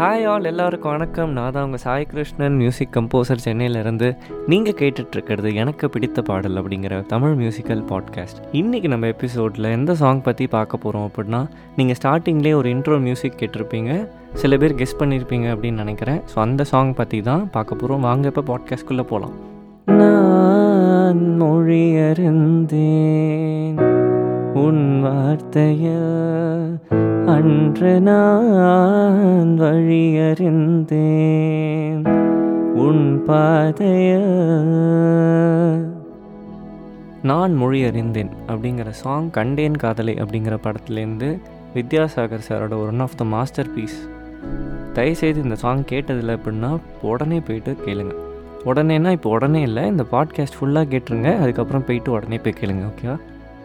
Hi all எல்லாருக்கும் வணக்கம். நான் தான் உங்கள் சாய் கிருஷ்ணன் மியூசிக் கம்போசர் சென்னையிலேருந்து. நீங்கள் கேட்டுட்ருக்கிறது எனக்கு பிடித்த பாடல் அப்படிங்கிற தமிழ் மியூசிக்கல் பாட்காஸ்ட் இன்றைக்கி நம்ம எபிசோடில் எந்த சாங் பற்றி பார்க்க போகிறோம் அப்படின்னா நீங்கள் ஸ்டார்டிங்லேயே ஒரு இன்ட்ரோ மியூசிக் கேட்டிருப்பீங்க. சில பேர் கெஸ் பண்ணியிருப்பீங்க அப்படின்னு நினைக்கிறேன். ஸோ அந்த சாங் பற்றி தான் பார்க்க போகிறோம் வாங்க இப்போ பாட்காஸ்ட்குள்ளே போகலாம் நான் மொழியறிந்தேன். உன் வார்த்தைய அன்று நான் வழியறிந்தேன். உன் பாதைய நான் மொழி அறிந்தேன் அப்படிங்கிற சாங் கண்டேன் காதலை அப்படிங்கிற படத்துலேருந்து வித்யாசாகர் சாரோட one of the masterpiece தயவுசெய்து இந்த சாங் கேட்டதில்லை அப்படின்னா உடனே போயிட்டு கேளுங்க. உடனேனா இப்போ உடனே இல்லை இந்த பாட்காஸ்ட் ஃபுல்லாக கேட்டுருங்க அதுக்கப்புறம் போயிட்டு உடனே போய் கேளுங்க ஓகேவா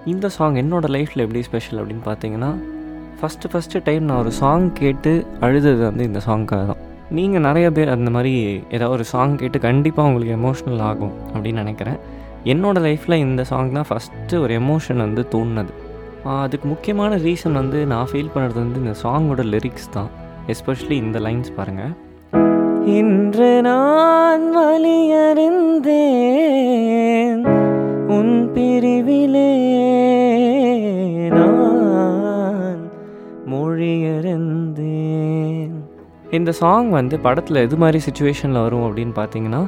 இந்த சாங் என்னோடய லைஃப்பில் எப்படி ஸ்பெஷல் அப்படின்னு பார்த்தீங்கன்னா ஃபஸ்ட்டு ஃபஸ்ட்டு டைம் நான் ஒரு சாங் கேட்டு அழுதது வந்து இந்த சாங்க்காக தான். நீங்கள் நிறைய பேர் அந்த மாதிரி ஏதாவது ஒரு சாங் கேட்டு கண்டிப்பாக உங்களுக்கு எமோஷ்னல் ஆகும் அப்படின்னு நினைக்கிறேன். என்னோடய லைஃப்பில் இந்த சாங் தான் ஃபஸ்ட்டு ஒரு எமோஷன் வந்து தோணுனது அதுக்கு முக்கியமான ரீசன் வந்து நான் ஃபீல் பண்ணுறது வந்து இந்த சாங்கோட லிரிக்ஸ் தான். எஸ்பெஷலி இந்த லைன்ஸ் பாருங்கள் இன்று நான் வலியறிந்தேன் உன் பிரிவிலே இந்த சாங் வந்து படத்தில் எது மாதிரி சுச்சுவேஷனில் வரும் அப்படின்னு பார்த்தீங்கன்னா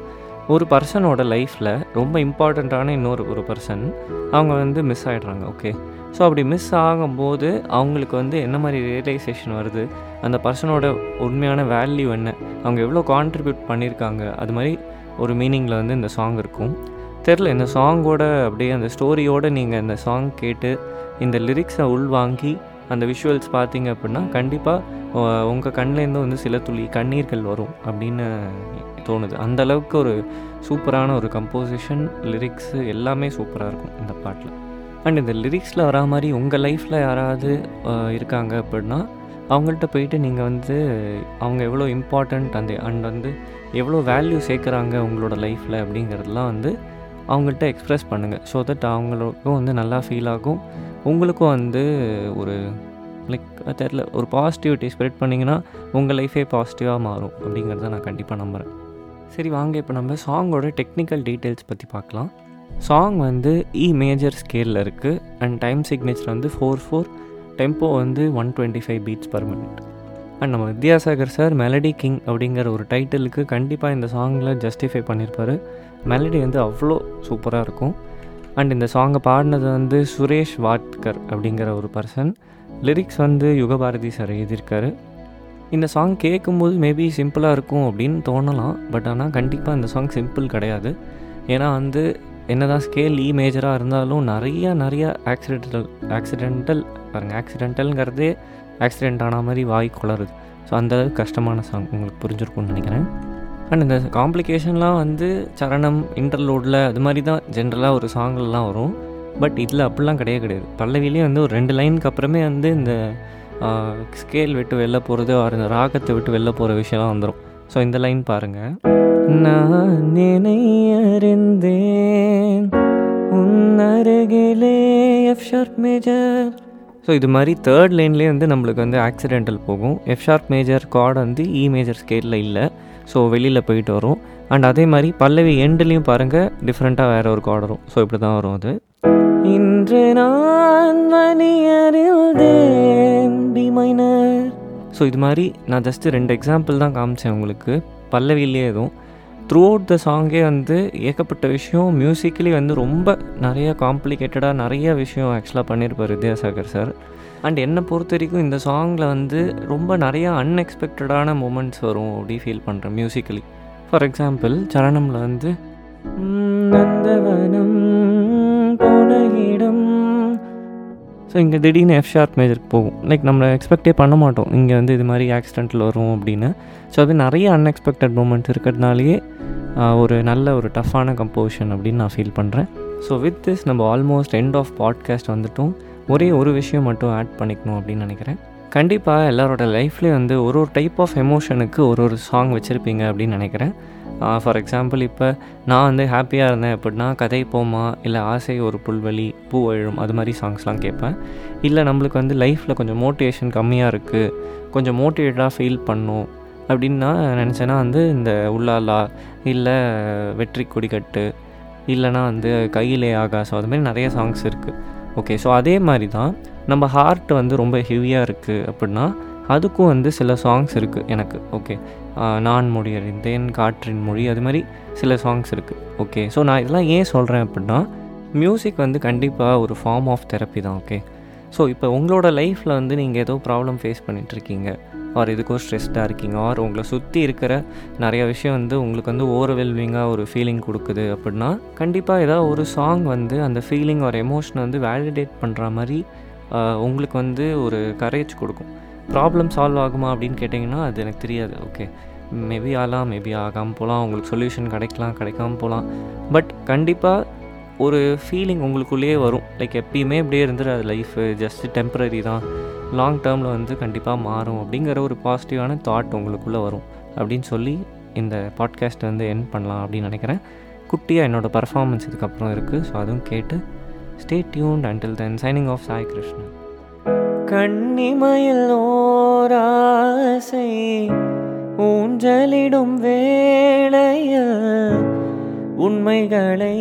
ஒரு பர்சனோட லைஃப்பில் ரொம்ப இம்பார்ட்டண்ட்டான இன்னொரு ஒரு பர்சன் அவங்க வந்து மிஸ் ஆகிடுறாங்க ஓகே ஸோ அப்படி மிஸ் ஆகும்போது அவங்களுக்கு வந்து என்ன மாதிரி ரியலைசேஷன் வருது? அந்த பர்சனோட உண்மையான வேல்யூ என்ன? அவங்க எவ்வளோ கான்ட்ரிபியூட் பண்ணியிருக்காங்க? அது மாதிரி ஒரு மீனிங்கில் வந்து இந்த சாங் இருக்கும். தெரில இந்த சாங்கோட அப்படியே அந்த ஸ்டோரியோடு நீங்கள் இந்த சாங் கேட்டு இந்த லிரிக்ஸை உள்வாங்கி அந்த விஷுவல்ஸ் பார்த்தீங்க அப்படின்னா கண்டிப்பாக உங்கள் கண்ணிலேருந்து வந்து சில துளி கண்ணீர்கள் வரும் அப்படின்னு தோணுது. அந்த அளவுக்கு ஒரு சூப்பரான ஒரு கம்போசிஷன் லிரிக்ஸு எல்லாமே சூப்பராக இருக்கும் இந்த பாட்டில். அண்ட் இந்த லிரிக்ஸில் வரா மாதிரி உங்கள் லைஃப்பில் யாராவது இருக்காங்க அப்படின்னா அவங்கள்ட்ட போயிட்டு நீங்கள் வந்து அவங்க எவ்வளோ இம்பார்ட்டண்ட் அந்த அண்ட் வந்து எவ்வளோ வேல்யூ சேர்க்குறாங்க உங்களோட லைஃப்பில் அப்படிங்கிறதுலாம் வந்து அவங்கள்ட்ட எக்ஸ்ப்ரெஸ் பண்ணுங்கள் ஸோ தட் அவங்களுக்கும் வந்து நல்லா ஃபீல் ஆகும். உங்களுக்கும் வந்து ஒரு லைக் தெரில ஒரு பாசிட்டிவிட்டி ஸ்ப்ரெட் பண்ணிங்கன்னா உங்கள் லைஃபே பாசிட்டிவாக மாறும். அப்படிங்கிறத நான் கண்டிப்பாக நம்புகிறேன் சரி வாங்க இப்போ நம்ம சாங்கோட டெக்னிக்கல் டீட்டெயில்ஸ் பற்றி பார்க்கலாம். சாங் வந்து இ மேஜர் ஸ்கேலில் இருக்குது அண்ட் டைம் சிக்னேச்சர் வந்து ஃபோர் ஃபோர் டெம்போ வந்து one twenty five beats per minute and நம்ம வித்யாசாகர் சார் மெலடி கிங் அப்படிங்கிற ஒரு டைட்டிலுக்கு கண்டிப்பாக இந்த சாங்கில் ஜஸ்டிஃபை பண்ணியிருப்பார் மெலடி வந்து அவ்வளோ சூப்பராக இருக்கும். அண்ட் இந்த சாங்கை பாடினது வந்து சுரேஷ் வாட்கர் அப்படிங்கிற ஒரு பர்சன் லிரிக்ஸ் வந்து யுகபாரதி சார் எழுதியிருக்காரு. இந்த சாங் கேட்கும்போது மேபி சிம்பிளாக இருக்கும் அப்படின்னு தோணலாம். பட் ஆனால் கண்டிப்பாக இந்த சாங் சிம்பிள் கிடையாது. ஏன்னா வந்து என்னதான் ஸ்கேல் இ மேஜராக இருந்தாலும் நிறையா நிறையா ஆக்சிடென்டல் ஆக்சிடென்டல் பாருங்கள் ஆக்சிடென்டல்ங்கிறதே ஆக்சிடென்ட் ஆன மாதிரி வாய் குளருது. ஸோ அந்தளவுக்கு கஷ்டமான சாங் உங்களுக்கு புரிஞ்சிருக்கும்னு நினைக்கிறேன். அண்ட் இந்த காம்ப்ளிகேஷன்லாம் வந்து சரணம் இன்டர்லோடில் அது மாதிரி தான் ஜென்ரலாக ஒரு சாங்லலாம் வரும். பட் இதில் அப்படிலாம் கிடையாது கிடையாது. பல்லவிலே வந்து ஒரு ரெண்டு லைனுக்கு அப்புறமே வந்து இந்த ஸ்கேல் விட்டு வெளில போகிறது அந்த இந்த ராகத்தை விட்டு வெளில போகிற விஷயம்லாம் வந்துடும் ஸோ இந்த லைன் பாருங்கள் நான் நினையறிந்தேன் உன்னருகிலே எஃப் ஷார்ப் மேஜர் ஸோ இது மாதிரி தேர்ட் லைன்லேயே வந்து நம்மளுக்கு வந்து ஆக்சிடென்டல் போகும். எஃப் ஷார்ப் மேஜர் கார்டு வந்து இ மேஜர் ஸ்கேலில் இல்லை. ஸோ வெளியில் போயிட்டு வரும். அண்ட் அதே மாதிரி பல்லவி எண்டுலேயும் பாருங்கள் டிஃப்ரெண்ட்டாக வேறு ஒரு கார்டு வரும் ஸோ இப்படி தான் வரும் அது. இன்று நான் மணியறிந்தேன் மைனர் ஸோ இது மாதிரி நான் ஜஸ்ட்டு ரெண்டு எக்ஸாம்பிள் தான் காமிச்சேன் உங்களுக்கு. பல்லவியிலே எதுவும். த்ரூ அவுட் த சாங்கே வந்து ஏகப்பட்ட விஷயம் மியூசிக்கலி வந்து ரொம்ப நிறைய காம்ப்ளிகேட்டடாக நிறைய விஷயம் ஆக்சுவலாக பண்ணியிருப்பார் வித்யாசாகர் சார் அண்ட் என்னை பொறுத்த வரைக்கும் இந்த சாங்கில் வந்து ரொம்ப நிறையா அன்எக்ஸ்பெக்டடான மூமெண்ட்ஸ் வரும் அப்படி ஃபீல் பண்ணுறேன் மியூசிக்கலி ஃபார் எக்ஸாம்பிள் சரணமில் வந்து நந்தவனம் போன இடம். ஸோ இங்கே திடீர்னு எஃப் ஷார்ப் மேஜருக்கு போகும். லைக் நம்ம எக்ஸ்பெக்டே பண்ண மாட்டோம். இங்கே வந்து இது மாதிரி ஆக்சிடென்ட்டில் வரும் அப்படின்னு. ஸோ அது நிறைய அன்எக்ஸ்பெக்டட் மூமெண்ட்ஸ் இருக்கிறதுனாலேயே ஒரு நல்ல ஒரு டஃப்பான கம்போசிஷன் அப்படின்னு நான் ஃபீல் பண்ணுறேன் ஸோ வித் திஸ் நம்ம ஆல்மோஸ்ட் எண்ட் ஆஃப் பாட்காஸ்ட் வந்துட்டோம். ஒரே ஒரு விஷயம் மட்டும் ஆட் பண்ணிக்கணும் அப்படின்னு நினைக்கிறேன். கண்டிப்பாக எல்லாரோட லைஃப்லேயும் வந்து ஒரு ஒரு டைப் ஆஃப் எமோஷனுக்கு ஒரு ஒரு சாங் வச்சுருப்பீங்க அப்படின்னு நினைக்கிறேன். ஃபார் எக்ஸாம்பிள் இப்போ நான் வந்து ஹாப்பியாக இருந்தேன் அப்படின்னா கதை போமா இல்லை ஆசை ஒரு புல்வெளி பூ எழும் அது மாதிரி சாங்ஸ்லாம் கேட்பேன். இல்லை நம்மளுக்கு வந்து லைஃப்பில் கொஞ்சம் மோட்டிவேஷன் கம்மியாக இருக்குது கொஞ்சம் மோட்டிவேட்டாக ஃபீல் பண்ணும் அப்படின்னு நான் நினச்சேன்னா வந்து இந்த உள்ளாலா இல்லை வெற்றி கொடிக்கட்டு இல்லைனா வந்து கையிலே ஆகாசம் அது மாதிரி நிறைய சாங்ஸ் இருக்குது ஓகே ஸோ அதே மாதிரி தான் நம்ம ஹார்ட் வந்து ரொம்ப ஹெவியாக இருக்குது அப்படின்னா அதுக்கும் வந்து சில சாங்ஸ் இருக்குது எனக்கு. ஓகே நான் மொழி அறிந்தேன் காற்றின் மொழி அது மாதிரி சில சாங்ஸ் இருக்குது ஓகே ஸோ நான் இதெல்லாம் ஏன் சொல்கிறேன் அப்படின்னா மியூசிக் வந்து கண்டிப்பாக ஒரு ஃபார்ம் ஆஃப் தெரப்பி தான் ஓகே ஸோ இப்போ உங்களோட லைஃப்பில் வந்து நீங்கள் ஏதோ ப்ராப்ளம் ஃபேஸ் பண்ணிகிட்ருக்கீங்க ஆர் எதுக்கோ ஸ்ட்ரெஸ்டாக இருக்கீங்க ஆர் உங்களை சுற்றி இருக்கிற நிறைய விஷயம் வந்து உங்களுக்கு வந்து ஓவர்வெல்மிங்காக ஒரு ஃபீலிங் கொடுக்குது அப்படின்னா கண்டிப்பாக ஏதாவது ஒரு சாங் வந்து அந்த ஃபீலிங் ஒரு எமோஷனை வந்து வேலிடேட் பண்ணுற மாதிரி உங்களுக்கு வந்து ஒரு கரேஜ் கொடுக்கும். ப்ராப்ளம் சால்வ் ஆகுமா அப்படின்னு கேட்டிங்கன்னா அது எனக்கு தெரியாது ஓகே மேபி ஆகலாம் மேபி ஆகாமல் போகலாம் உங்களுக்கு சொல்யூஷன் கிடைக்கலாம் கிடைக்காம போகலாம். பட் கண்டிப்பாக ஒரு ஃபீலிங் உங்களுக்குள்ளேயே வரும். லைக் எப்பயுமே இப்படியே இருந்துட்டு அது லைஃபு ஜஸ்ட்டு டெம்ப்ரரி தான் லாங் டேர்மில் வந்து கண்டிப்பாக மாறும் அப்படிங்கிற ஒரு பாசிட்டிவான தாட் உங்களுக்குள்ளே வரும். அப்படின்னு சொல்லி இந்த பாட்காஸ்ட் வந்து என் பண்ணலாம் அப்படின்னு நினைக்கிறேன். குட்டியாக என்னோடய பர்ஃபார்மன்ஸ் இதுக்கப்புறம் இருக்குது ஸோ அதுவும் கேட்டு stay tune until then signing off Sai Krishnan கண்ணிமயில் ஓராசை ஊஞ்சலிடும் வேளையில் உண்மைகளை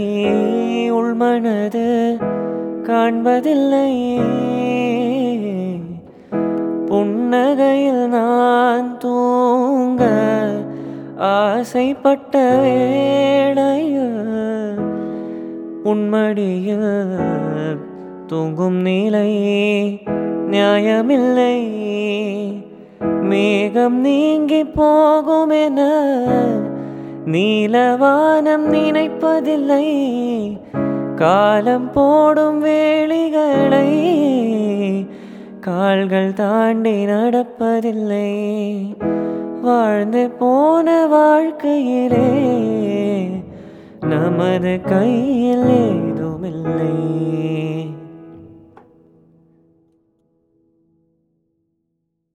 உள்மனது காண்பதில்லை. புன்னகையில் நான் தூங்க ஆசைப்பட்ட வேளையில் உன்மடியில் தூங்கும் நிலை நியாயமில்லை. மேகம் நீங்கி போகும் என நீலவானம் நினைப்பதில்லை. காலம் போடும் வேளிகளை கால்கள் தாண்டி நடப்பதில்லை. வாழ்ந்து போன வாழ்க்கையிலே நமது கையில் ஏதுமில்லை.